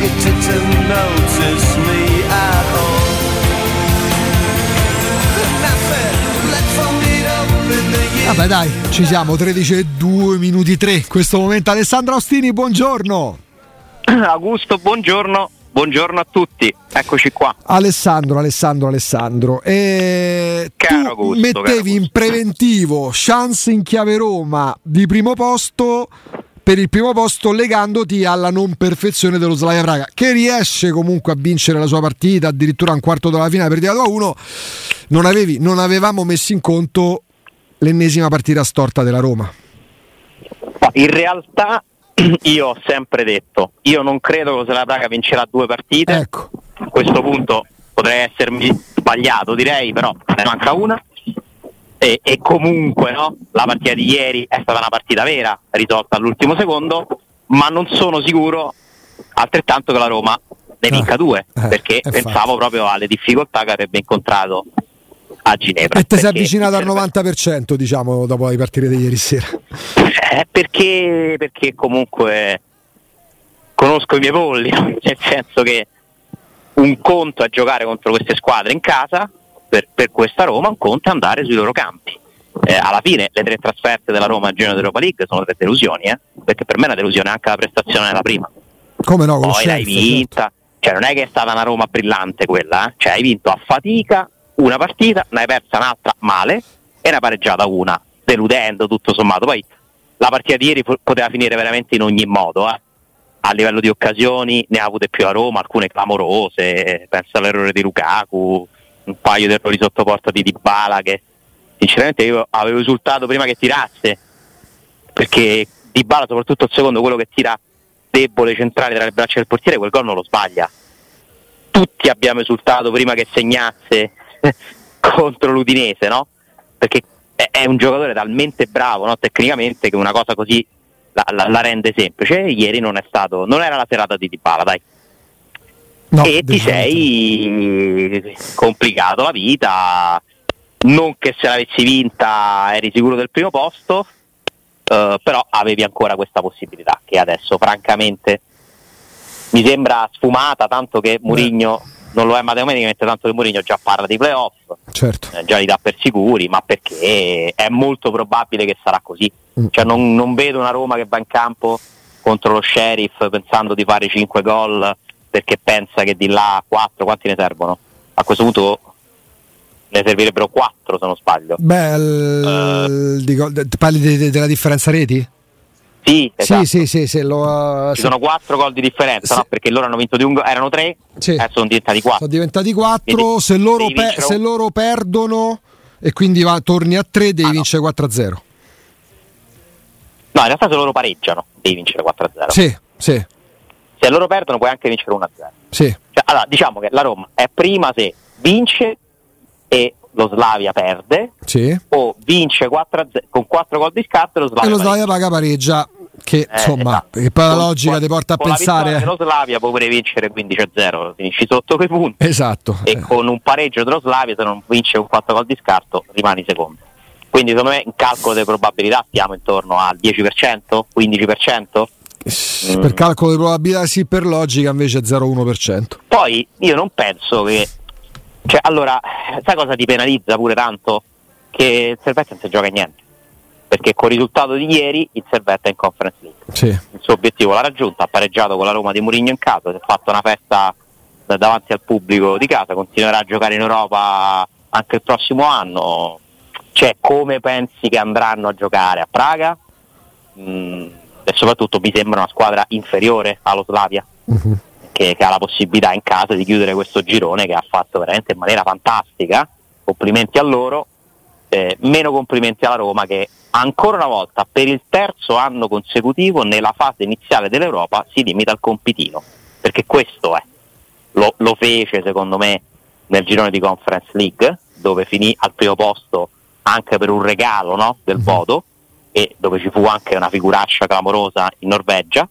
You didn't notice me at all. Vabbè dai, ci siamo, 13 e 2 minuti 3 in questo momento. Alessandro Ostini, buongiorno. Augusto, buongiorno. Buongiorno a tutti, eccoci qua. Alessandro, Alessandro, Alessandro. E Caro tu Augusto, mettevi caro in preventivo chance in chiave Roma di primo posto per il primo posto legandoti alla non perfezione dello Slavia Praga che riesce comunque a vincere la sua partita addirittura a un quarto della finale per 2 a 1 non, avevi, non avevamo messo in conto l'ennesima partita storta della Roma. Ma In realtà io ho sempre detto, io non credo che la Praga vincerà due partite, ecco. A questo punto potrei essermi sbagliato direi, però ne manca una. E, e comunque no, la partita di ieri è stata una partita vera, risolta all'ultimo secondo, ma non sono sicuro altrettanto che la Roma ne vinca Eh, due, eh, perché pensavo proprio alle difficoltà che avrebbe incontrato a Ginevra. e ti sei avvicinato al serve- 90% diciamo dopo le partite di ieri sera Eh, perché, perché comunque conosco i miei polli, nel senso che un conto è giocare contro queste squadre in casa per, per questa Roma, un conto è andare sui loro campi. Eh, alla fine le tre trasferte della Roma al Genoa d'Europa League sono tre delusioni, eh? perché per me è una delusione anche la prestazione della prima. come no Poi l'hai vinta, cioè non è che è stata una Roma brillante quella, eh? cioè hai vinto a fatica una partita, ne hai persa un'altra male e ne hai pareggiata una, deludendo tutto sommato. Poi la partita di ieri po- poteva finire veramente in ogni modo, eh. a livello di occasioni ne ha avute più a Roma, alcune clamorose, penso all'errore di Lukaku, un paio di errori sotto porta di Dybala che sinceramente io avevo esultato prima che tirasse, perché Dybala soprattutto il secondo, quello che tira debole centrale tra le braccia del portiere, quel gol non lo sbaglia. Tutti abbiamo esultato prima che segnasse contro l'Udinese, no? Perché è, un giocatore talmente bravo no? tecnicamente che una cosa così la, la- la rende semplice. Ieri non è stato, non era la serata di Dybala, dai. No, e ti sei complicato la vita. Non che se l'avessi vinta eri sicuro del primo posto, eh, però avevi ancora questa possibilità che adesso francamente mi sembra sfumata, tanto che Mourinho non lo è matematicamente, tanto che Mourinho già parla di playoff, certo eh, già li dà per sicuri, ma perché è molto probabile che sarà così. Mm. Cioè non, non vedo una Roma che va in campo contro lo sheriff pensando di fare 5 gol perché pensa che di là a 4 quanti ne servono? A questo punto ne servirebbero 4 se non sbaglio. Beh, il- dico- de- parli de- de- della differenza reti? Sì, esatto. Sì, sì, sì, lo, Ci sono 4 gol di differenza, no? perché loro hanno vinto di un gol, erano 3, Sì. adesso sono diventati 4. sono diventati 4. Quindi Se pe- se loro perdono e quindi va- torni a 3, devi Ah, no. vincere 4-0. No, in realtà se loro pareggiano devi vincere 4-0. Sì, sì, Se loro perdono puoi anche vincere 1-0. sì. Cioè, allora, diciamo che la Roma è prima se vince e lo Slavia perde, sì. o vince 4 con 4 gol di scarto e lo E Slavia lo pareggia. Slavia paga pareggia, che Eh, insomma, esatto. perché poi la Con- logica con- ti porta a con pensare. vittoria dello Slavia puoi pure vincere 15-0, finisci sotto quei punti. Esatto. E eh. con un pareggio dello Slavia, se non vince con 4 gol di scarto, rimani secondo. Quindi secondo me in calcolo delle probabilità stiamo intorno al 10%, 15%. Mm. Per calcolo di probabilità sì, per logica invece è 0,1%. Poi io non penso che. Cioè, allora, sai cosa ti penalizza pure tanto? Che il Servette non si gioca niente. perché con il risultato di ieri il Servetta è in Conference League. Sì. Il suo obiettivo l'ha raggiunto, ha pareggiato con la Roma di Mourinho in casa, si è fatto una festa da- davanti al pubblico di casa, continuerà a giocare in Europa anche il prossimo anno. Cioè, come pensi che andranno a giocare a Praga? Mm, e soprattutto mi sembra una squadra inferiore allo Slavia, che, che ha la possibilità in casa di chiudere questo girone che ha fatto veramente in maniera fantastica. Complimenti a loro, eh, meno complimenti alla Roma che ancora una volta per il terzo anno consecutivo nella fase iniziale dell'Europa si limita al compitino, perché questo è, lo, lo fece secondo me nel girone di Conference League, dove finì al primo posto anche per un regalo no, del voto e dove ci fu anche una figuraccia clamorosa in Norvegia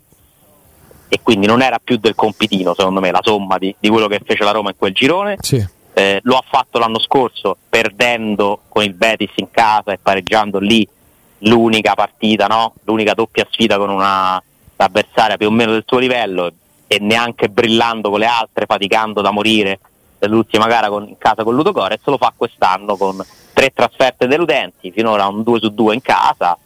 e quindi non era più del compitino secondo me la somma di, di quello che fece la Roma in quel girone Sì. eh, lo ha fatto l'anno scorso perdendo con il Betis in casa e pareggiando lì l'unica partita, no? l'unica doppia sfida con una avversaria più o meno del suo livello e neanche brillando con le altre, faticando da morire nell'ultima gara con- in casa con Ludo Gorez, lo fa quest'anno con tre trasferte deludenti, finora un 2 su 2 in casa,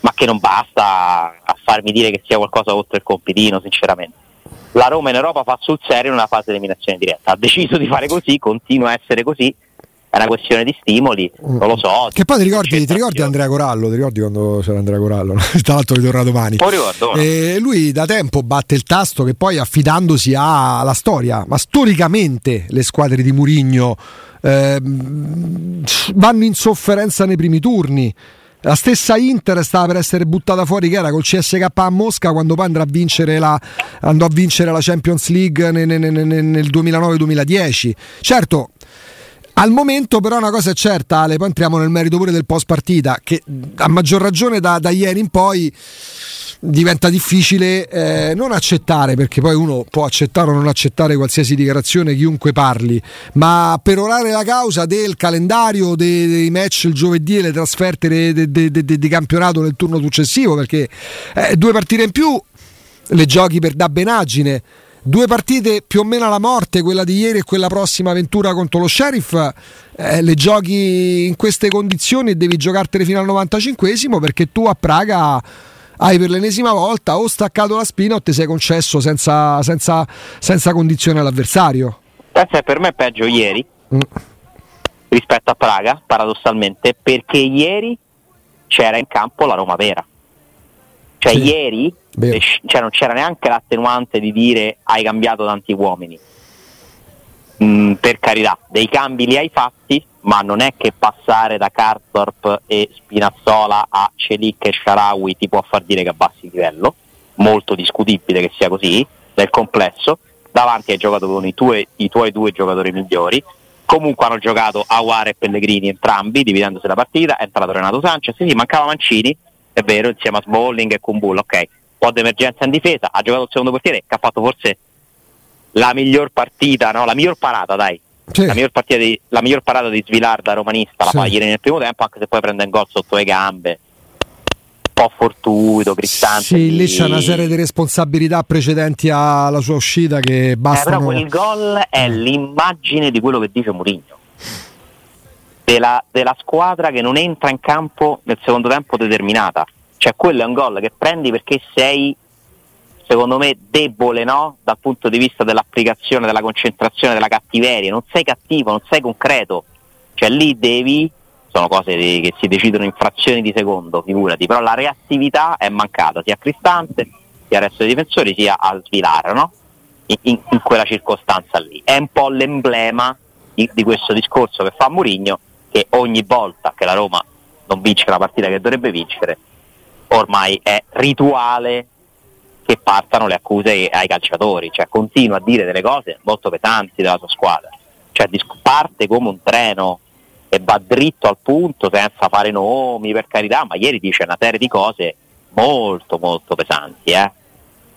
ma che non basta a farmi dire che sia qualcosa oltre il compitino, sinceramente la Roma in Europa fa sul serio in una fase di eliminazione diretta. Ha deciso di fare così, continua a essere così. È una questione di stimoli, non lo so. Che poi ti ricordi, ti ricordi. Andrea Corallo? Ti ricordi quando c'era Andrea Corallo? Tra l'altro ritorna domani. Poi ricordo, no? E lui da tempo batte il tasto che poi affidandosi alla storia, ma storicamente le squadre di Murigno ehm, vanno in sofferenza nei primi turni. La stessa Inter stava per essere buttata fuori che era col CSK a Mosca quando poi andrà a vincere la, andò a vincere la Champions League ne- ne- ne- ne- nel 2009-2010. Certo, al momento però una cosa è certa, Ale, poi entriamo nel merito pure del post partita, che a maggior ragione da, da ieri in poi diventa difficile eh, non accettare, perché poi uno può accettare o non accettare qualsiasi dichiarazione, chiunque parli, ma perorare la causa del calendario dei, dei match il giovedì e le trasferte di campionato nel turno successivo, perché eh, due partite in più le giochi per dabbenaggine. Due partite più o meno alla morte, quella di ieri e quella prossima avventura contro lo sheriff. eh, le giochi in queste condizioni e devi giocartene fino al 95esimo perché tu a Praga hai per l'ennesima volta o staccato la spina o ti sei concesso senza, senza, senza condizione all'avversario. Pensa per me è peggio ieri Mm. rispetto a Praga, paradossalmente, perché ieri c'era in campo la Roma vera. Cioè Sì, ieri cioè, non c'era neanche l'attenuante di dire hai cambiato tanti uomini. Mm, per carità, dei cambi li hai fatti, ma non è che passare da Karsdorp e Spinazzola a Celic e Sharawi ti può far dire che abbassi il livello, molto discutibile che sia così nel complesso, davanti hai giocato con i tuoi, due giocatori migliori, comunque hanno giocato Aguar e Pellegrini entrambi, dividendosi la partita, è entrato Renato Sanchez, sì, sì, mancava Mancini, è vero, insieme a Smalling e Kumbulla, ok, un po' di emergenza in difesa, ha giocato il secondo portiere che ha fatto forse la miglior partita, no? la miglior parata, dai. Sì. La, miglior partita di, la miglior parata di Svilar da romanista la Sì. fa ieri nel primo tempo, anche se poi prende un gol sotto le gambe. Un po' fortuito, Cristante. Sì, lì lì. c'è una serie di responsabilità precedenti alla sua uscita che Eh, bastano. però quel gol è l'immagine di quello che dice Mourinho. Della, della squadra che non entra in campo nel secondo tempo determinata. Cioè quello è un gol che prendi perché sei, secondo me, debole no? dal punto di vista dell'applicazione, della concentrazione, della cattiveria. Non sei cattivo, non sei concreto. Cioè lì devi, sono cose che si decidono in frazioni di secondo, figurati, però la reattività è mancata sia a Cristante, sia al resto dei difensori, sia al Svilar, no? in, in- in quella circostanza lì. È un po' l'emblema di, di questo discorso che fa Mourinho, che ogni volta che la Roma non vince la partita che dovrebbe vincere, ormai è rituale che partano le accuse ai calciatori, cioè continua a dire delle cose molto pesanti della sua squadra, cioè parte come un treno e va dritto al punto senza fare nomi per carità, ma ieri dice una serie di cose molto molto pesanti. eh.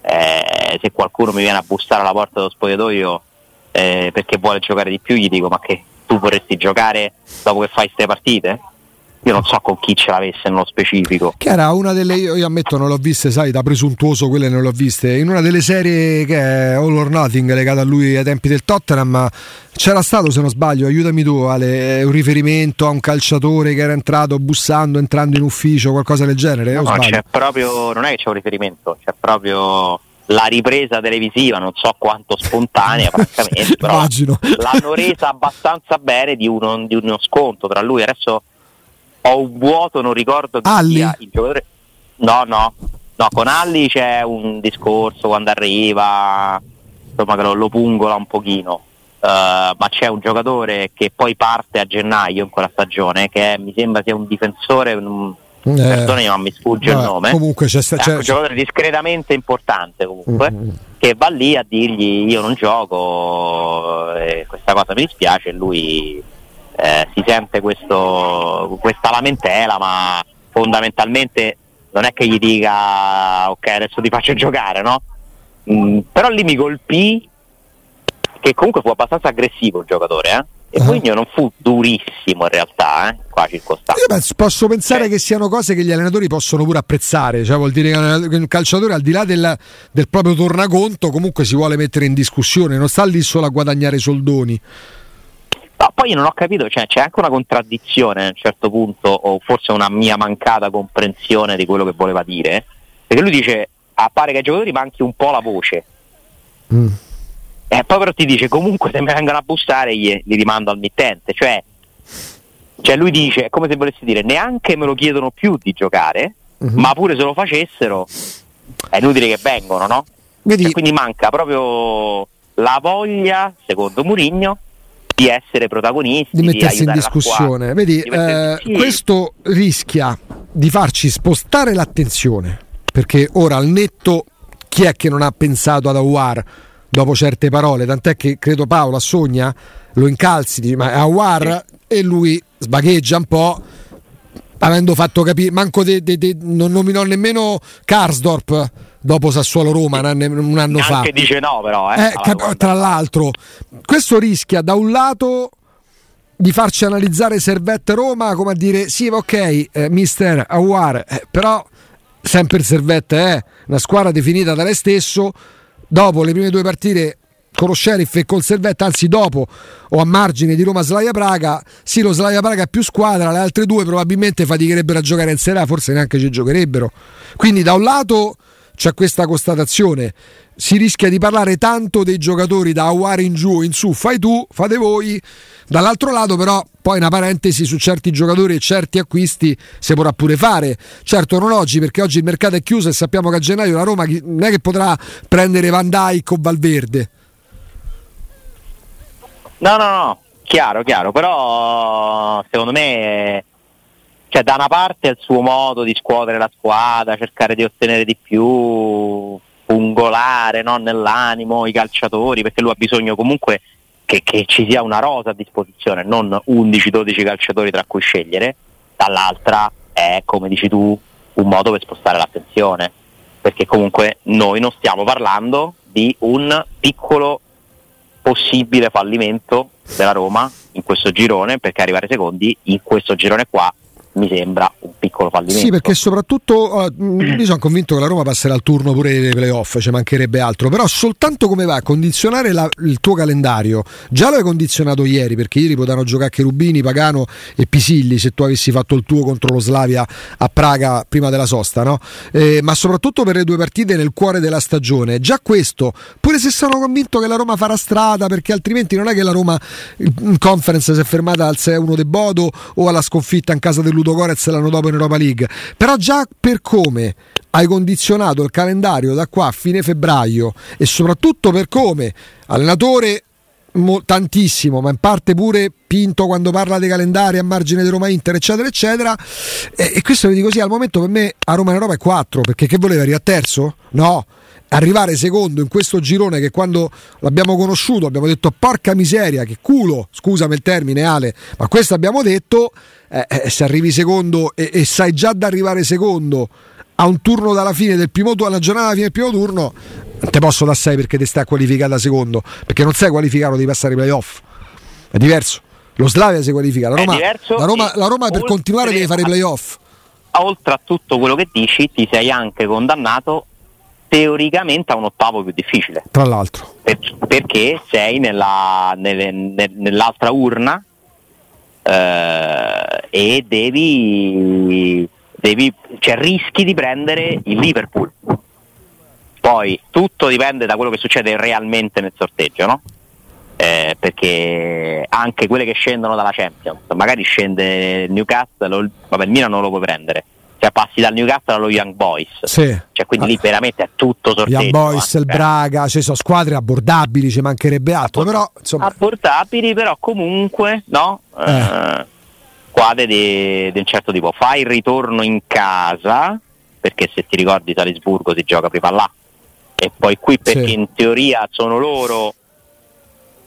Eh, se qualcuno mi viene a bussare alla porta dello spogliatoio eh, perché vuole giocare di più, gli dico ma che tu vorresti giocare dopo che fai queste partite? Io non so con chi ce l'avesse nello specifico. Che era una delle. Io, io ammetto, non l'ho viste, sai, da presuntuoso quelle non l'ho viste. In una delle serie che è All or Nothing, legata a lui ai tempi del Tottenham, c'era stato, se non sbaglio, aiutami tu, Ale, un riferimento a un calciatore che era entrato bussando, entrando in ufficio, qualcosa del genere. No, c'è proprio, non è che c'è un riferimento, c'è proprio la ripresa televisiva, non so quanto spontanea, francamente, però Immagino. l'hanno resa abbastanza bene di uno, di uno sconto tra lui. Adesso ho un vuoto, non ricordo chi Alli? sia il giocatore. No, no, no, con Alli c'è un discorso quando arriva, insomma che lo, lo pungola un pochino. Uh, ma c'è un giocatore che poi parte a gennaio in quella stagione che è- mi sembra sia un difensore non- Eh, perdonami ma mi sfugge il vabbè, nome Comunque c'è, sta- c'è- un giocatore discretamente importante comunque Mm, mm. che va lì a dirgli io non gioco questa cosa mi dispiace e lui eh, si sente questo, questa lamentela ma fondamentalmente non è che gli dica ok adesso ti faccio giocare no? Mm, però lì mi colpì che comunque fu abbastanza aggressivo il giocatore eh? e Ah. Mourinho non fu durissimo in realtà eh? qua circostanza Io penso- posso pensare Eh. che siano cose che gli allenatori possono pure apprezzare, cioè vuol dire che un calciatore al di là del, del proprio tornaconto comunque si vuole mettere in discussione, non sta lì solo a guadagnare soldoni. No, poi io non ho capito, cioè, c'è anche una contraddizione a un certo punto, o forse una mia mancata comprensione di quello che voleva dire, perché lui dice, appare che ai giocatori manchi un po' la voce, Mm. e poi però ti dice, comunque se mi vengono a bussare gli, li rimando al mittente, cioè, cioè lui dice, è come se volessi dire, neanche me lo chiedono più di giocare, Mhm. ma pure se lo facessero è inutile che vengono, no? Vedi, E quindi manca proprio la voglia, secondo Murigno, di essere protagonisti, di mettersi in aiutare la discussione. Vedi, di eh, sì. questo rischia di farci spostare l'attenzione, perché ora al netto chi è che non ha pensato ad Awar dopo certe parole, tant'è che credo Paola Sogna lo incalzi, dice, ma è Awar e lui sbagheggia un po'. Avendo fatto capire, manco de- de- de- non nominò nemmeno Karsdorp dopo Sassuolo Roma un anno, un anno fa. Neanche dice no, però. Eh. Eh, cap- tra l'altro, questo rischia da un lato di farci analizzare Servette Roma come a dire sì, ok, eh, mister Awar, eh, però sempre il Servette è una squadra definita da lei stesso. Dopo le prime due partite con lo Sheriff e col Servette, anzi dopo o a margine di Roma Slaia Praga, sì lo Slaia Praga è più squadra, le altre due probabilmente faticherebbero a giocare in Serie A, forse neanche ci giocherebbero. Quindi da un lato c'è questa constatazione, si rischia di parlare tanto dei giocatori da Awar in giù in su, fai tu, fate voi. Dall'altro lato però poi una parentesi su certi giocatori e certi acquisti si potrà pure fare. Certo non oggi perché oggi il mercato è chiuso e sappiamo che a gennaio la Roma non è che potrà prendere Van Dijk o Valverde. No, no, no, chiaro, chiaro, però secondo me cioè, da una parte il suo modo di scuotere la squadra, cercare di ottenere di più, pungolare no, nell'animo i calciatori, perché lui ha bisogno comunque che, che ci sia una rosa a disposizione, non 11-12 calciatori tra cui scegliere, dall'altra è, come dici tu, un modo per spostare l'attenzione, perché comunque noi non stiamo parlando di un piccolo possibile fallimento della Roma in questo girone perché arrivare secondi in questo girone qua mi sembra un piccolo fallimento. Sì, perché soprattutto eh, mh, io sono convinto che la Roma passerà al turno pure dei playoff, ci mancherebbe altro, però soltanto come va a condizionare la- il tuo calendario, già lo hai condizionato ieri, perché ieri potevano giocare Cherubini, Pagano e Pisilli se tu avessi fatto il tuo contro lo Slavia a Praga prima della sosta, no? Eh, ma soprattutto per le due partite nel cuore della stagione, già questo, pure se sono convinto che la Roma farà strada, perché altrimenti non è che la Roma in conference si è fermata al 6-1 de Bodo o alla sconfitta in casa del Gorez l'anno dopo in Europa League. Però già per come hai condizionato il calendario da qua a fine febbraio e soprattutto per come allenatore mo- tantissimo, ma in parte pure Pinto quando parla dei calendari a margine di Roma Inter, eccetera, eccetera. E, e questo vi dico così, al momento per me a Roma in Europa è 4, perché che voleva arrivare a terzo? No. Arrivare secondo in questo girone che quando l'abbiamo conosciuto abbiamo detto porca miseria, che culo, scusami il termine Ale, ma questo abbiamo detto, eh, eh, se arrivi secondo e, e sai già da arrivare secondo a un turno dalla fine del primo turno, alla giornata alla fine del primo turno, te posso da 6 perché ti stai qualificata secondo, perché non sei qualificato di passare ai playoff. È diverso. Lo Slavia si qualifica, la Roma, la Roma, la Roma per continuare deve fare i playoff. oltre a tutto quello che dici, ti sei anche condannato teoricamente a un ottavo più difficile. Tra l'altro, Per- perché sei nella- nelle- nel- nell'altra urna eh, e devi, devi cioè rischi di prendere il Liverpool. Poi tutto dipende da quello che succede realmente nel sorteggio, no? Eh, perché anche quelle che scendono dalla Champions, magari scende Newcastle, vabbè il Milan non lo puoi prendere, cioè passi dal Newcastle allo Young Boys, sì. cioè quindi lì veramente è tutto sorteggio. Young Boys, eh. il Braga, ci sono squadre abbordabili, ci mancherebbe altro, però insomma, abbordabili, però comunque no? Eh. Eh, squadre di, di un certo tipo. Fai il ritorno in casa, perché se ti ricordi Salisburgo si gioca prima là, e poi qui perché Sì. in teoria sono loro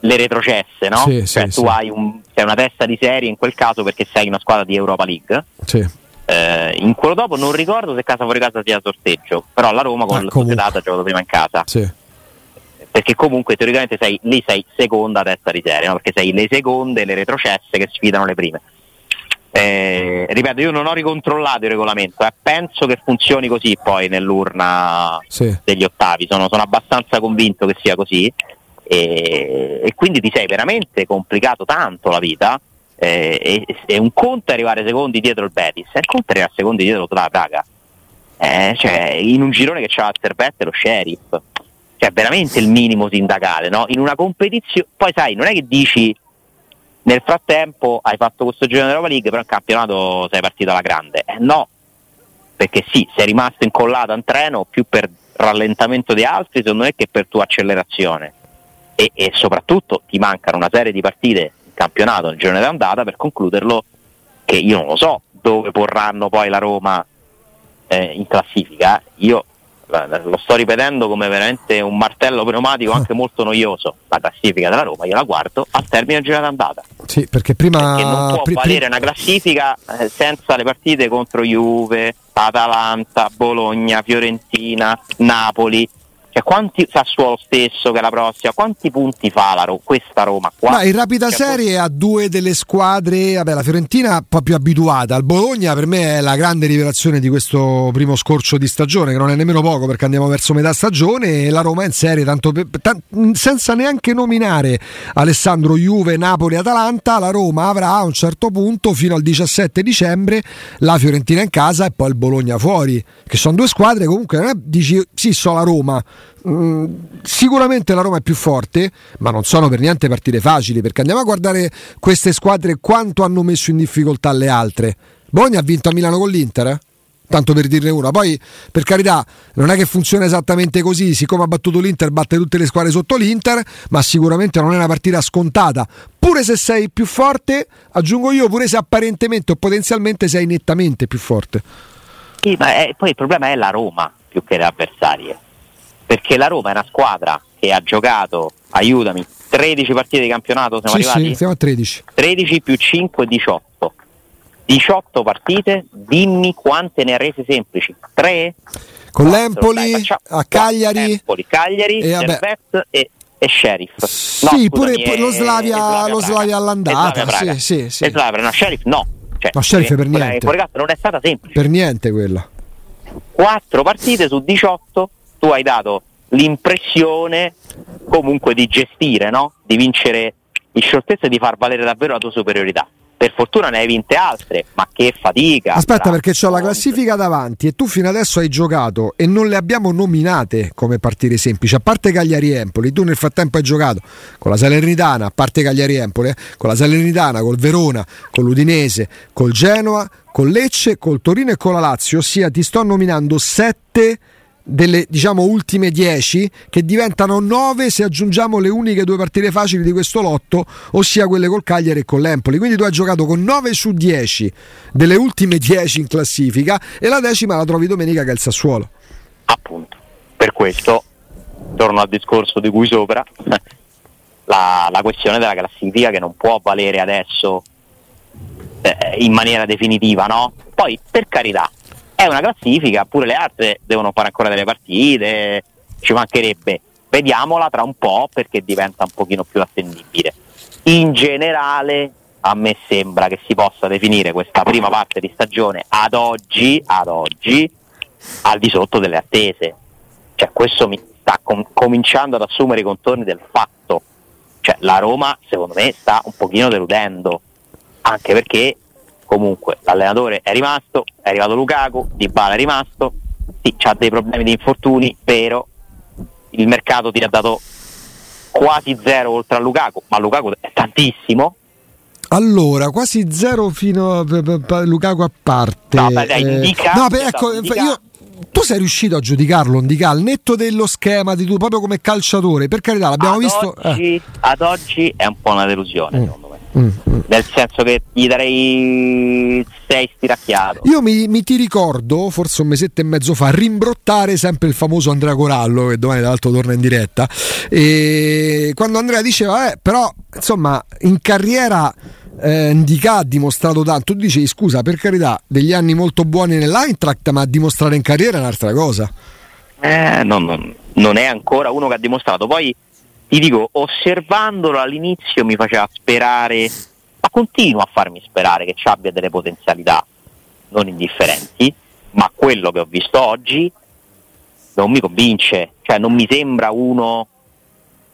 le retrocesse, no? Sì, cioè sì, tu hai un- sei una testa di serie in quel caso perché sei una squadra di Europa League. sì. Eh, in quello dopo non ricordo se casa fuori casa sia sorteggio, però la Roma con Ah, la società ha giocato prima in casa sì. perché comunque teoricamente sei, lì sei seconda testa di serie, no? perché sei le seconde, le retrocesse che sfidano le prime. Eh, ripeto, io non ho ricontrollato il regolamento, eh. penso che funzioni così poi nell'urna Sì. degli ottavi, sono, sono abbastanza convinto che sia così e, e quindi ti sei veramente complicato tanto la vita. Eh, e, e un conto è arrivare secondi dietro il Betis, e un conto è arrivare secondi dietro la Praga. Eh, cioè, in un girone che c'ha il Servette e lo Sheriff, cioè veramente il minimo sindacale, no? In una competizione, poi sai, non è che dici nel frattempo hai fatto questo girone dell'Europa League, però in campionato sei partito alla grande. Eh no, perché sì, sei rimasto incollato a un treno più per rallentamento di altri, secondo me, che per tua accelerazione. E, e soprattutto ti mancano una serie di partite campionato nel girone d'andata per concluderlo, che io non lo so dove porranno poi la Roma eh, in classifica. Io lo sto ripetendo come veramente un martello pneumatico anche molto noioso. La classifica della Roma io la guardo al termine del girone d'andata Sì, perché prima perché non può pri- valere una classifica eh, senza le partite contro Juve, Atalanta, Bologna, Fiorentina, Napoli. Cioè, quanti Sassuolo stesso che è la prossima, quanti punti fa la Ro- questa Roma qua? Ma in rapida Cioè, serie ha due delle squadre, vabbè la Fiorentina un po' più abituata, il Bologna per me è la grande rivelazione di questo primo scorcio di stagione, che non è nemmeno poco perché andiamo verso metà stagione e la Roma è in serie, tanto per- tan- senza neanche nominare Alessandro Juve, Napoli, Atalanta, la Roma avrà a un certo punto fino al 17 dicembre la Fiorentina in casa e poi il Bologna fuori, che sono due squadre comunque, non è, dici sì, so la Roma. Mm, sicuramente la Roma è più forte, ma non sono per niente partite facili perché andiamo a guardare queste squadre quanto hanno messo in difficoltà le altre. Bologna ha vinto a Milano con l'Inter, eh? tanto per dirne una. Poi, per carità, non è che funziona esattamente così, siccome ha battuto l'Inter, batte tutte le squadre sotto l'Inter, ma sicuramente non è una partita scontata. Pure se sei più forte, aggiungo io, pure se apparentemente o potenzialmente sei nettamente più forte. Sì, ma è- poi il problema è la Roma più che le avversarie. Perché la Roma è una squadra che ha giocato, aiutami, 13 partite di campionato, siamo Sì, arrivati? sì, siamo a 13. 13 più 5, 18. 18 partite, dimmi quante ne ha rese semplici? 3? Con l'Empoli, a Cagliari. Empoli, Cagliari, e. Servette e, e Sheriff. No, Sì, pure scusami, pure lo e- Slavia- e Slavia lo. Slavia all'andata, Slavia sì, sì, sì. Slavia no, Sheriff no. Cioè, No, Sheriff per quella- niente. quella non è stata semplice. Per niente quella. 4 partite su 18 tu hai dato l'impressione comunque di gestire, no? di vincere il shortest e di far valere davvero la tua superiorità. Per fortuna ne hai vinte altre, ma che fatica. Aspetta, perché c'ho la classifica davanti e tu fino adesso hai giocato e non le abbiamo nominate come partite semplici. A parte Cagliari Empoli, tu nel frattempo hai giocato con la Salernitana, a parte Cagliari Empoli, eh, con la Salernitana, col Verona, con l'Udinese, col Genoa, con Lecce, col Torino e con la Lazio. Ossia, ti sto nominando sette delle diciamo ultime 10 che diventano 9 se aggiungiamo le uniche due partite facili di questo lotto, ossia quelle col Cagliari e con l'Empoli. Quindi tu hai giocato con 9 su 10 delle ultime 10 in classifica e la decima la trovi domenica che è il Sassuolo. Appunto. Per questo, torno al discorso di cui sopra, la, la questione della classifica che non può valere adesso eh, in maniera definitiva, no? Poi, per carità, è una classifica, pure le altre devono fare ancora delle partite, ci mancherebbe. Vediamola tra un po' perché diventa un pochino più attendibile. In generale, a me sembra che si possa definire questa prima parte di stagione ad oggi, ad oggi al di sotto delle attese. Cioè, questo mi sta com- cominciando ad assumere i contorni del fatto. Cioè, la Roma, secondo me, sta un pochino deludendo, anche perché comunque l'allenatore è rimasto, è arrivato Lukaku, Di Bala è rimasto, sì, ha dei problemi di infortuni, però il mercato ti ha dato quasi zero oltre a Lukaku, ma Lukaku è tantissimo. Allora, quasi zero fino a Lukaku a parte. No, beh, dai, indica, no, beh, ecco, io tu sei riuscito a giudicarlo, Indica, al netto dello schema di tu, proprio come calciatore, per carità, l'abbiamo ad visto. Oggi, eh. Ad oggi è un po' una delusione, mm. secondo me. Mm, mm. Nel senso che gli darei 6 stiracchiato. Io mi, mi, ti ricordo, forse un mesetto e mezzo fa, rimbrottare sempre il famoso Andrea Corallo, che domani tra l'altro torna in diretta. E quando Andrea diceva, eh, però insomma, in carriera eh, Indica ha dimostrato tanto. Tu dicevi, scusa, per carità, degli anni molto buoni nell'Eintracht, ma dimostrare in carriera è un'altra cosa. Eh, no, no, non è ancora uno che ha dimostrato. Poi ti dico, osservandolo all'inizio mi faceva sperare, ma continua a farmi sperare che ci abbia delle potenzialità non indifferenti, ma quello che ho visto oggi non mi convince, cioè non mi sembra uno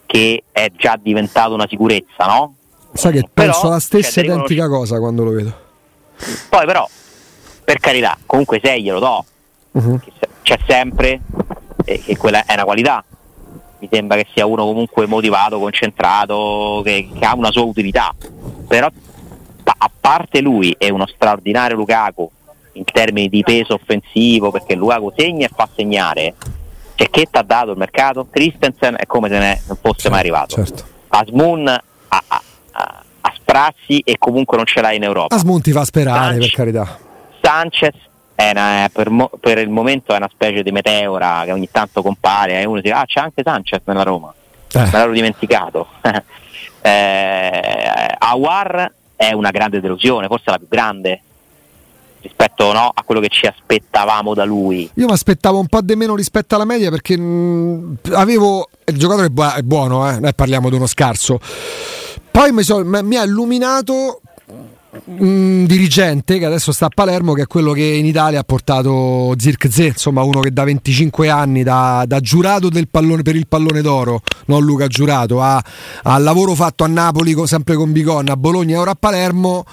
che è già diventato una sicurezza, no? Sai che però, penso la stessa cioè, identica cosa quando lo vedo. Poi però, per carità, comunque 6 glielo do, uh-huh. c'è sempre, e che quella è una qualità. Mi sembra che sia uno comunque motivato, concentrato, che, che ha una sua utilità. Però a parte lui è uno straordinario Lukaku in termini di peso offensivo, perché Lukaku segna e fa segnare. Cioè, che ti ha dato il mercato? Christensen è come se ne non fosse certo, mai arrivato. Certo. Asmun ha, ha, a sprazzi e comunque non ce l'hai in Europa. Asmun ti fa sperare, Sanchez, per carità. Sanchez una, per, mo, per, il momento è una specie di meteora che ogni tanto compare e uno dice ah c'è anche Sanchez nella Roma, eh. me l'ero dimenticato. eh, Awar è una grande delusione, forse la più grande rispetto no, a quello che ci aspettavamo da lui. Io mi aspettavo un po' di meno rispetto alla media perché mh, mm, avevo il giocatore è buono, eh? noi parliamo di uno scarso. Poi mi, so, mi ha illuminato un dirigente che adesso sta a Palermo che è quello che in Italia ha portato Zirkzee insomma uno che da 25 anni da, da giurato pallone, per il pallone d'oro non Luca Giurato al lavoro fatto a Napoli sempre con Biconna a Bologna e ora a Palermo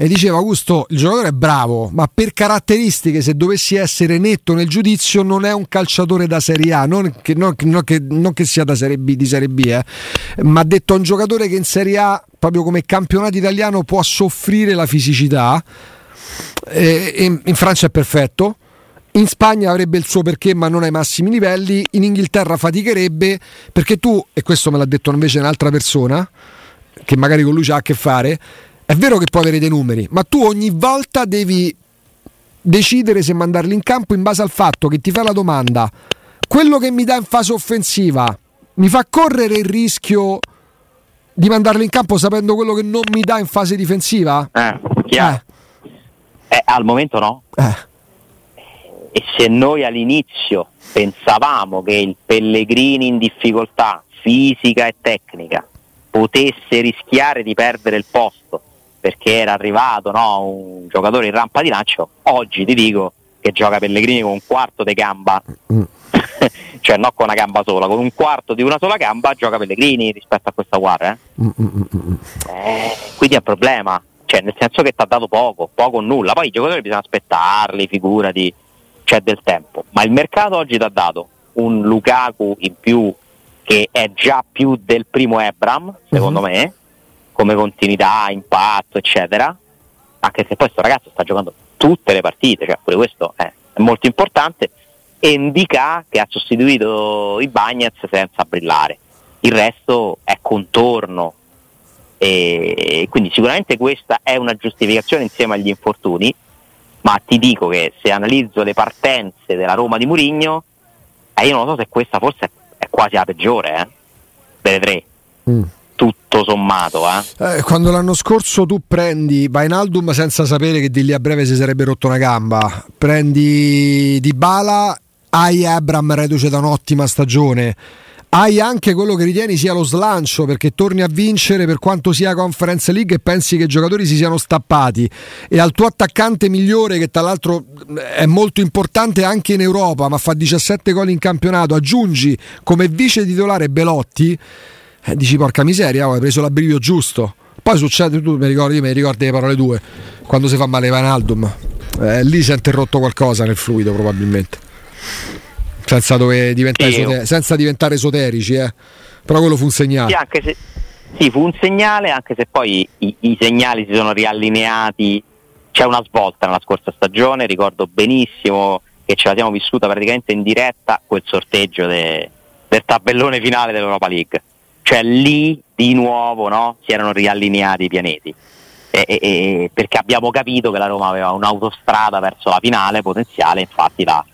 e diceva Augusto il giocatore è bravo ma per caratteristiche se dovessi essere netto nel giudizio non è un calciatore da Serie A. Non che, non, non che, non che sia da Serie B di Serie B eh, ma ha detto un giocatore che in Serie A proprio come campionato italiano può soffrire la fisicità eh, in, in Francia è perfetto. In Spagna avrebbe il suo perché ma non ai massimi livelli. In Inghilterra faticherebbe perché tu e questo me l'ha detto invece un'altra persona che magari con lui c'ha a che fare è vero che può avere dei numeri, ma tu ogni volta devi decidere se mandarli in campo in base al fatto che ti fa la domanda, quello che mi dà in fase offensiva mi fa correre il rischio di mandarlo in campo sapendo quello che non mi dà in fase difensiva? Eh, chiaro. Eh. Eh, al momento no. Eh. E se noi all'inizio pensavamo che il Pellegrini in difficoltà fisica e tecnica potesse rischiare di perdere il posto perché era arrivato no, un giocatore in rampa di lancio, oggi ti dico che gioca Pellegrini con un quarto di gamba, mm. cioè non con una gamba sola, con un quarto di una sola gamba gioca Pellegrini rispetto a questa guarda. Eh? Mm, mm, eh, quindi è un problema, cioè nel senso che ti ha dato poco, poco o nulla, poi i giocatori bisogna aspettarli, figurati, c'è del tempo, ma il mercato oggi ti ha dato un Lukaku in più che è già più del primo Ebram, secondo mm-hmm. me, come continuità, impatto, eccetera, anche se poi questo ragazzo sta giocando tutte le partite, cioè pure questo è, è molto importante, e indica che ha sostituito i Bagnets senza brillare. Il resto è contorno e quindi sicuramente questa è una giustificazione insieme agli infortuni, ma ti dico che se analizzo le partenze della Roma di Murigno, eh, io non so se questa forse è quasi la peggiore eh, delle tre. Mm tutto sommato. Eh? Eh, quando l'anno scorso tu prendi Vainaldum senza sapere che di lì a breve si sarebbe rotto una gamba, prendi Di Bala, hai Abram reduce da un'ottima stagione, hai anche quello che ritieni sia lo slancio perché torni a vincere per quanto sia Conference League e pensi che i giocatori si siano stappati e al tuo attaccante migliore che tra l'altro è molto importante anche in Europa ma fa 17 gol in campionato aggiungi come vice titolare Belotti eh, dici porca miseria oh, hai preso l'abbrivio giusto poi succede tu mi ricordi, mi ricordi le parole tue quando si fa male Van Aldum eh, lì si è interrotto qualcosa nel fluido probabilmente senza, diventare, esoter- senza diventare esoterici, eh. però quello fu un segnale. Sì, anche se, sì, fu un segnale, anche se poi i, i, segnali si sono riallineati. C'è una svolta nella scorsa stagione, ricordo benissimo che ce la siamo vissuta praticamente in diretta quel sorteggio de, del tabellone finale dell'Europa League. Cioè lì di nuovo no, si erano riallineati i pianeti. E, e, e, perché abbiamo capito che la Roma aveva un'autostrada verso la finale potenziale, infatti la,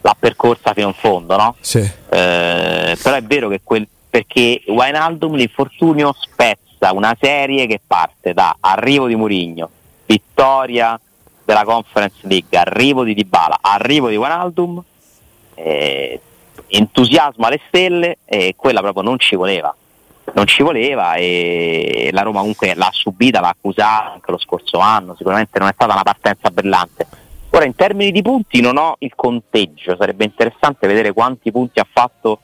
l'ha percorsa fino in fondo, no? Sì. Eh, però è vero che quel, perché Wijnaldum l'infortunio spezza una serie che parte da arrivo di Murigno, vittoria della Conference League, arrivo di Dybala, arrivo di Wijnaldum, eh, entusiasmo alle stelle e quella proprio non ci voleva. Non ci voleva e la Roma comunque l'ha subita, l'ha accusata anche lo scorso anno, sicuramente non è stata una partenza brillante. Ora in termini di punti non ho il conteggio, sarebbe interessante vedere quanti punti ha fatto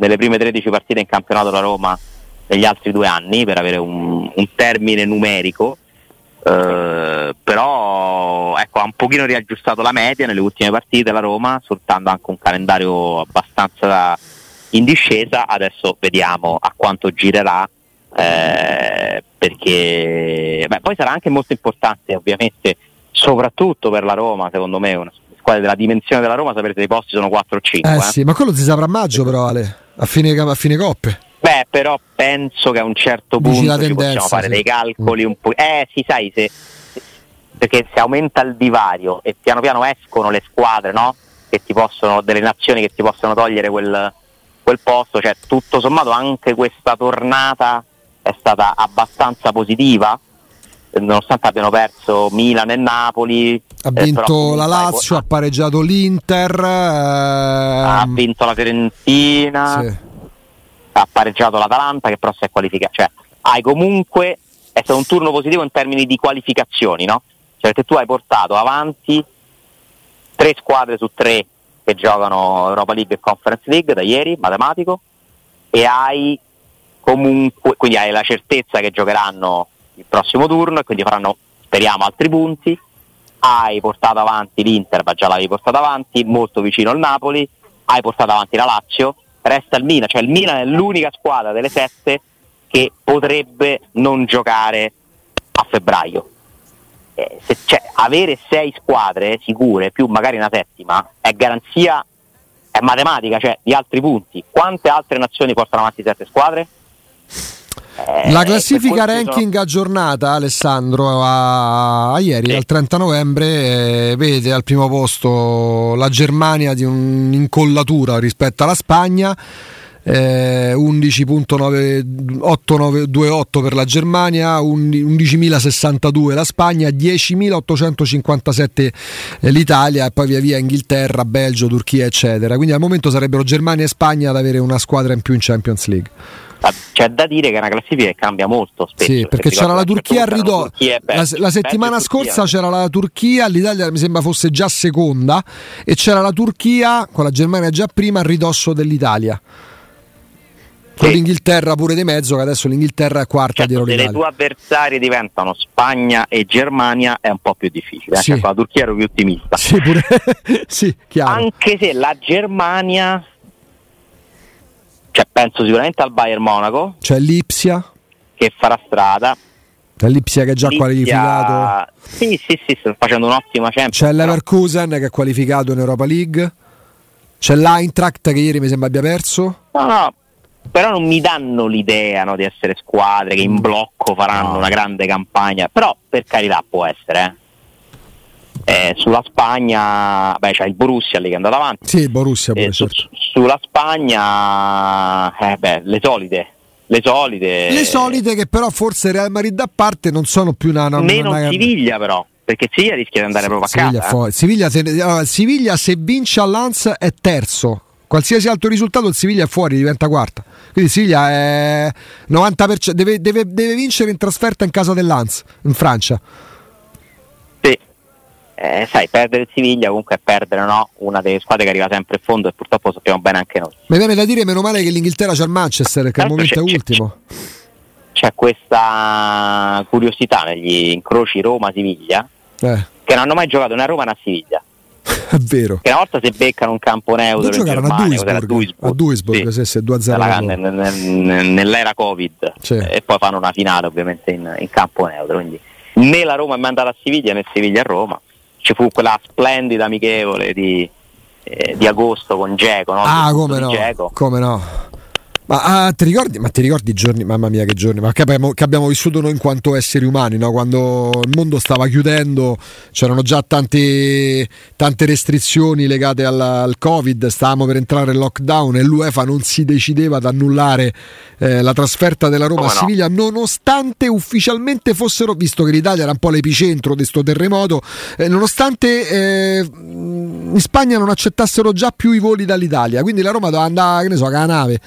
nelle prime 13 partite in campionato la Roma negli altri due anni per avere un, un termine numerico, eh, però ecco, ha un pochino riaggiustato la media nelle ultime partite la Roma, sfruttando anche un calendario abbastanza in discesa, adesso vediamo a quanto girerà. Eh, perché beh, poi sarà anche molto importante ovviamente soprattutto per la Roma, secondo me, una squadra della dimensione della Roma, sapete, i posti sono 4 o 5. Eh, eh. sì, ma quello si saprà a maggio, però, Ale, a fine, a fine coppe. Beh, però penso che a un certo punto tendenza, ci possiamo fare sì. dei calcoli un po'. Eh, sì, sai, se, se, perché se aumenta il divario e piano piano escono le squadre, no? Che ti possono, delle nazioni che ti possono togliere quel, quel posto, cioè tutto sommato anche questa tornata è stata abbastanza positiva nonostante abbiano perso Milan e Napoli. Ha eh, vinto la Lazio, ha pareggiato l'Inter, ehm... ha vinto la Fiorentina, sì. ha pareggiato l'Atalanta che però si è qualificata. Cioè, hai comunque, è stato un turno positivo in termini di qualificazioni, no? Cioè perché tu hai portato avanti tre squadre su tre che giocano Europa League e Conference League da ieri, matematico, e hai comunque, quindi hai la certezza che giocheranno il prossimo turno e quindi faranno, speriamo, altri punti. Hai portato avanti l'Inter, ma già l'avevi portato avanti, molto vicino al Napoli, hai portato avanti la Lazio, resta il Milan, cioè il Milan è l'unica squadra delle sette che potrebbe non giocare a febbraio. Eh, se, cioè, avere sei squadre sicure, più magari una settima, è garanzia, è matematica, cioè di altri punti. Quante altre nazioni portano avanti sette squadre? Eh, la classifica ranking sono... aggiornata, Alessandro, a, a ieri, sì. al 30 novembre, eh, vede al primo posto la Germania di un'incollatura rispetto alla Spagna. Eh, 11.8928 per la Germania, 11.062 la Spagna, 10.857 eh, l'Italia e poi via via Inghilterra, Belgio, Turchia eccetera. Quindi al momento sarebbero Germania e Spagna ad avere una squadra in più in Champions League. C'è da dire che è una classifica che cambia molto spesso. Sì, perché c'era la Turchia a ridosso. La, la, settimana scorsa c'era la Turchia, l'Italia mi sembra fosse già seconda, e c'era la Turchia con la Germania già prima a ridosso dell'Italia. Con l'Inghilterra pure di mezzo, che adesso l'Inghilterra è quarta certo, dietro l'Italia. Se le tue avversarie diventano Spagna e Germania è un po' più difficile. Eh? Sì. Con la Turchia ero più ottimista. Sì, pure... sì, Anche se la Germania cioè, penso sicuramente al Bayern Monaco. C'è l'Ipsia. Che farà strada. C'è l'Ipsia che è già Lipsia... qualificato. Sì, sì, sì, sta facendo un'ottima Champions. C'è l'Everkusen che è qualificato in Europa League. C'è l'Eintracht che ieri mi sembra abbia perso. No, no, però non mi danno l'idea no, di essere squadre che in mm. blocco faranno no. una grande campagna. Però per carità può essere, eh. Eh, sulla Spagna, beh, c'è il Borussia lì che è andato avanti. Sì, il Borussia pure, eh, certo. su, sulla Spagna, eh, beh, le solite. Le solite. Le solite che però forse Real Madrid a parte non sono più una... una Meno una... Siviglia però, perché Siviglia rischia di andare sì, proprio a Siviglia casa. Eh. Siviglia, se, allora, Siviglia se vince all'Anz è terzo qualsiasi altro risultato il Siviglia è fuori, diventa quarta. Quindi Siviglia è 90%, deve, deve, deve vincere in trasferta in casa dell'Anz, in Francia. Sì, eh, sai, perdere il Siviglia comunque è perdere no? una delle squadre che arriva sempre in fondo e purtroppo sappiamo bene anche noi. Mi viene da dire meno male che l'Inghilterra c'è il Manchester che al momento è ultimo. C'è, c'è, questa curiosità negli incroci Roma-Siviglia eh. che non hanno mai giocato né a Roma né a Siviglia. è vero. Che una volta si beccano un campo neutro in giocarono a Duisburg, a Duisburg sì, sì, 2-0 nell'era Covid e poi fanno una finale ovviamente in, in campo neutro. Quindi né la Roma è mandata a Siviglia né Siviglia a Roma. Ci fu quella splendida amichevole di, eh, di agosto con Geco. No? Ah, come no, come no. Ma, ah, ti ricordi, ma ti ricordi i giorni, mamma mia che giorni, ma che abbiamo, che abbiamo vissuto noi in quanto esseri umani, no? quando il mondo stava chiudendo, c'erano già tante, tante restrizioni legate al, al, Covid, stavamo per entrare in lockdown e l'UEFA non si decideva ad annullare eh, la trasferta della Roma Come a Siviglia, no? nonostante ufficialmente fossero, visto che l'Italia era un po' l'epicentro di questo terremoto, eh, nonostante eh, in Spagna non accettassero già più i voli dall'Italia, quindi la Roma doveva andare, che ne so, la nave.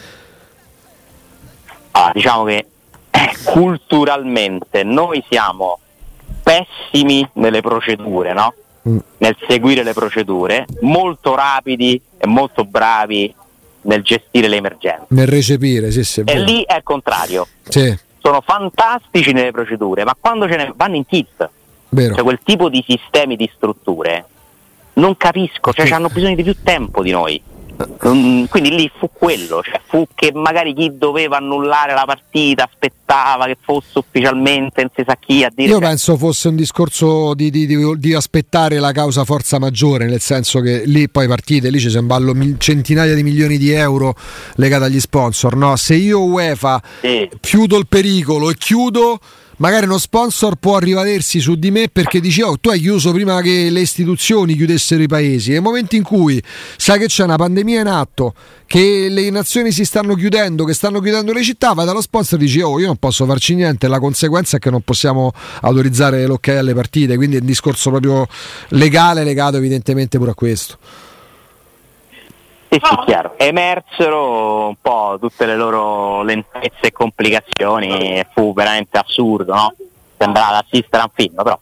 Ah, diciamo che eh, culturalmente noi siamo pessimi nelle procedure, no? Mm. nel seguire le procedure, molto rapidi e molto bravi nel gestire le emergenze. Nel recepire, sì, sì. E lì è il contrario. Sì, Sono fantastici nelle procedure, ma quando ce ne vanno in tilt, vero. cioè quel tipo di sistemi di strutture, non capisco, cioè hanno bisogno di più tempo di noi. Mm, Quindi lì fu quello, cioè fu che magari chi doveva annullare la partita aspettava che fosse ufficialmente non si sa chi a dire Io penso fosse un discorso di, di- di- di aspettare la causa forza maggiore, nel senso che lì poi partite, lì ci sono ballo centinaia di milioni di euro legati agli sponsor. No? Se io UEFA Sì. chiudo il pericolo e chiudo, magari uno sponsor può rivalersi su di me perché dice oh tu hai chiuso prima che le istituzioni chiudessero i paesi. Nel momento in cui sai che c'è una pandemia in atto, che le nazioni si stanno chiudendo, che stanno chiudendo le città, vai dallo sponsor e dici oh io non posso farci niente, la conseguenza è che non possiamo autorizzare l'ok alle partite, quindi è un discorso proprio legale legato evidentemente pure a questo. Sì, sì, chiaro. Emersero un po' tutte le loro lentezze e complicazioni e fu veramente assurdo, no? Sembrava assistere a un film, però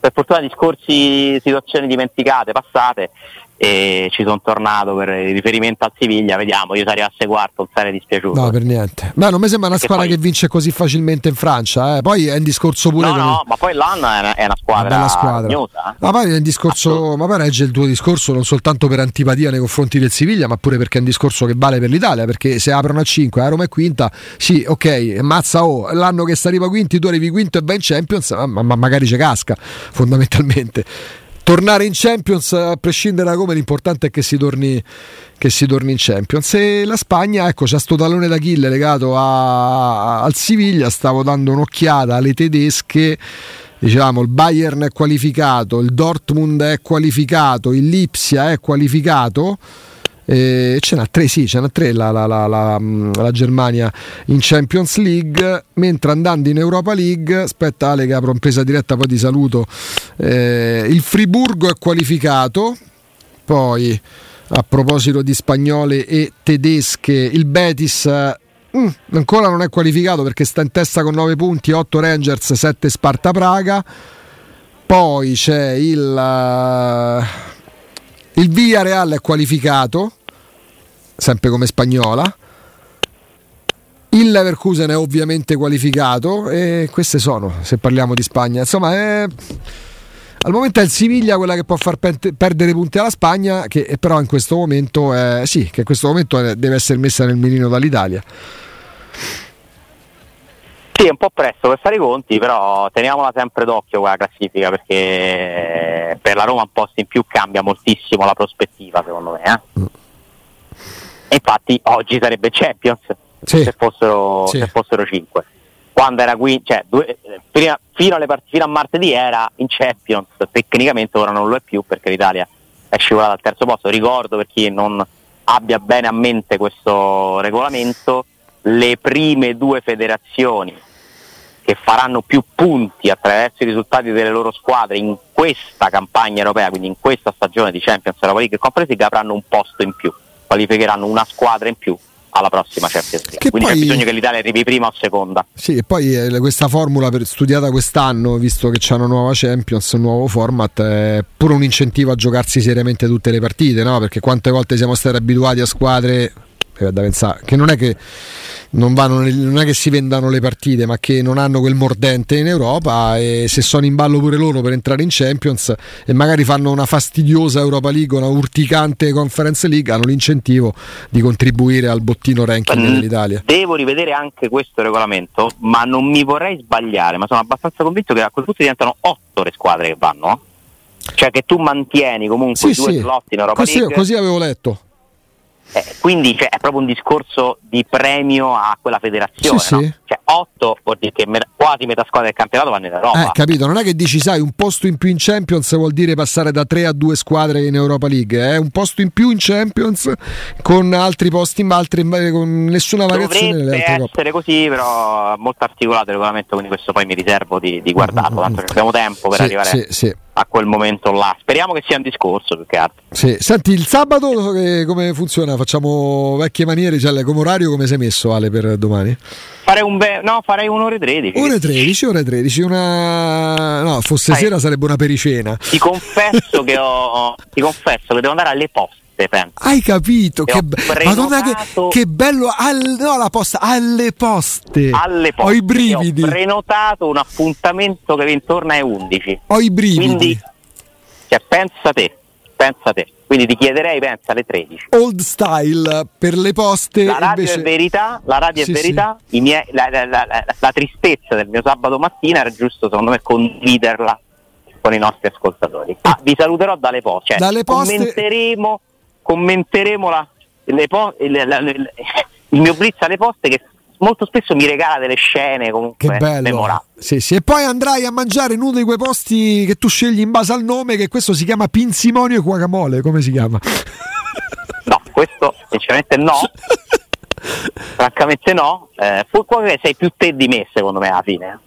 per fortuna discorsi, situazioni dimenticate, passate, e ci sono tornato per riferimento al Siviglia, vediamo, io se arrivasse quarto non sarei dispiaciuto. No, per niente. Beh, non mi sembra una squadra poi- che vince così facilmente in Francia, eh. poi è un discorso pure No, no, ma poi l'anno è una, è una squadra, bella squadra. rognosa, eh. Ma poi è un discorso, ma poi regge il tuo discorso non soltanto per antipatia nei confronti del Siviglia, ma pure perché è un discorso che vale per l'Italia. Perché se aprono a 5, la Roma è quinta, sì, ok, mazza oh, l'anno che sta arriva quinti, tu arrivi quinto e vai in Champions, ma, ma magari ci casca, fondamentalmente. Tornare in Champions, a prescindere da come, l'importante è che si torni, che si torni in Champions. E la Spagna, ecco, c'ha sto tallone d'Achille legato a- al Siviglia, stavo dando un'occhiata alle tedesche diciamo il Bayern è qualificato, il Dortmund è qualificato, il Lipsia è qualificato. E ce n'ha tre, sì, ce n'ha tre la, la- la- mh, la Germania in Champions League, mentre andando in Europa League, aspetta Ale che apro in diretta, poi ti saluto, eh, il Friburgo è qualificato, poi a proposito di spagnole e tedesche, il Betis eh, mm, ancora non è qualificato perché sta in testa con 9 punti, 8 Rangers, 7 Sparta Praga. Poi c'è il, eh, il Villarreal è qualificato, sempre come spagnola. Il Leverkusen è ovviamente qualificato e queste sono, se parliamo di Spagna. Insomma, è- al momento è il Siviglia quella che può far pe- perdere punti alla Spagna, che però in questo momento, è, sì, che in questo momento deve essere messa nel mirino dall'Italia. Sì, è un po' presto per fare i conti, però teniamola sempre d'occhio quella classifica perché per la Roma un posto in più cambia moltissimo la prospettiva, secondo me. eh. E infatti oggi sarebbe Champions Sì. se, fossero, Sì. se fossero 5. Quando era qui, cioè, due- prima- fino, alle part- fino a martedì era in Champions, tecnicamente ora non lo è più perché l'Italia è scivolata al terzo posto. Ricordo per chi non abbia bene a mente questo regolamento, le prime due federazioni che faranno più punti attraverso i risultati delle loro squadre in questa campagna europea, quindi in questa stagione di Champions Europa League e Conference League avranno un posto in più. qualificheranno una squadra in più alla prossima Champions League. Che Quindi poi- c'è bisogno che l'Italia arrivi prima o seconda. Sì, e poi eh, questa formula per- studiata quest'anno, visto che c'è una nuova Champions, un nuovo format, è pure un incentivo a giocarsi seriamente tutte le partite, no? Perché quante volte siamo stati abituati a squadre da pensare che non è che non, vanno non è che si vendano le partite, ma che non hanno quel mordente in Europa e se sono in ballo pure loro per entrare in Champions e magari fanno una fastidiosa Europa League, una urticante Conference League, hanno l'incentivo di contribuire al bottino ranking Mm, dell'Italia. Devo rivedere anche questo regolamento, ma non mi vorrei sbagliare, ma sono abbastanza convinto che a quel punto diventano otto le squadre che vanno. Cioè che tu mantieni comunque Sì, due sì. slot in Europa Così, League. così avevo letto. Eh, quindi cioè, è proprio un discorso di premio a quella federazione. Sì, no? sì. Cioè 8 vuol dire che me- quasi metà squadra del campionato vanno in Europa. Eh, capito, non è che dici, sai, un posto in più in Champions vuol dire passare da 3 a 2 squadre in Europa League, è un posto in più in Champions con altri posti in altri, con nessuna variazione Dovrebbe altre coppe. essere così, però molto articolato il regolamento, quindi questo poi mi riservo di, di guardarlo, tanto che abbiamo tempo per Sì, arrivare sì, sì, a quel momento là. Speriamo che sia un discorso più che altro. sì. Senti, il sabato che- come funziona? Facciamo vecchie maniere, cioè, come orario come sei messo Ale per domani? Farei un be- no, farei un'ora e 13. Ore 13, ore 13, una... no, fosse Sai- sera sarebbe una pericena. Ti confesso che ho ti confesso che devo andare alle poste, penso. Hai capito? Che be- Madonna, che, che bello! Al- no, la posta, alle poste. Alle poste. Ho i brividi. Ho prenotato un appuntamento che intorno ai 11. Ho i brividi. Quindi cioè, pensa te, pensa te. Quindi ti chiederei, pensa alle 13. Old style per le poste. La radio invece... è verità, la radio Sì, è verità, i miei- la, la- la- la- la tristezza del mio sabato mattina era giusto secondo me condividerla con i nostri ascoltatori. Ah, vi saluterò dalle poste, cioè, Dalle poste- commenteremo, commenteremo la- le po- il, la- il- il mio blitz alle poste che molto spesso mi regala delle scene comunque Che bello. memorabili. Sì, sì. E poi andrai a mangiare in uno di quei posti che tu scegli in base al nome, che questo si chiama Pinzimonio e Guacamole. Come si chiama? No, questo sinceramente no. Francamente no. Eh, sei più te di me secondo me alla fine.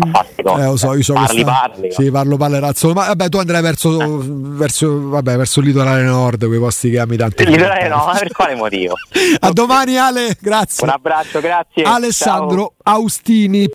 A farti cose. Eh, lo so, io so parli, questa- parli. Sì, parlo, parlerazzo. Ma vabbè, tu andrai verso, verso, vabbè, verso il litorale nord, quei posti che ami tanto. Il litorale no, ma per quale motivo? A domani, Ale. Grazie. Un abbraccio, grazie. Alessandro Ciao. Austini.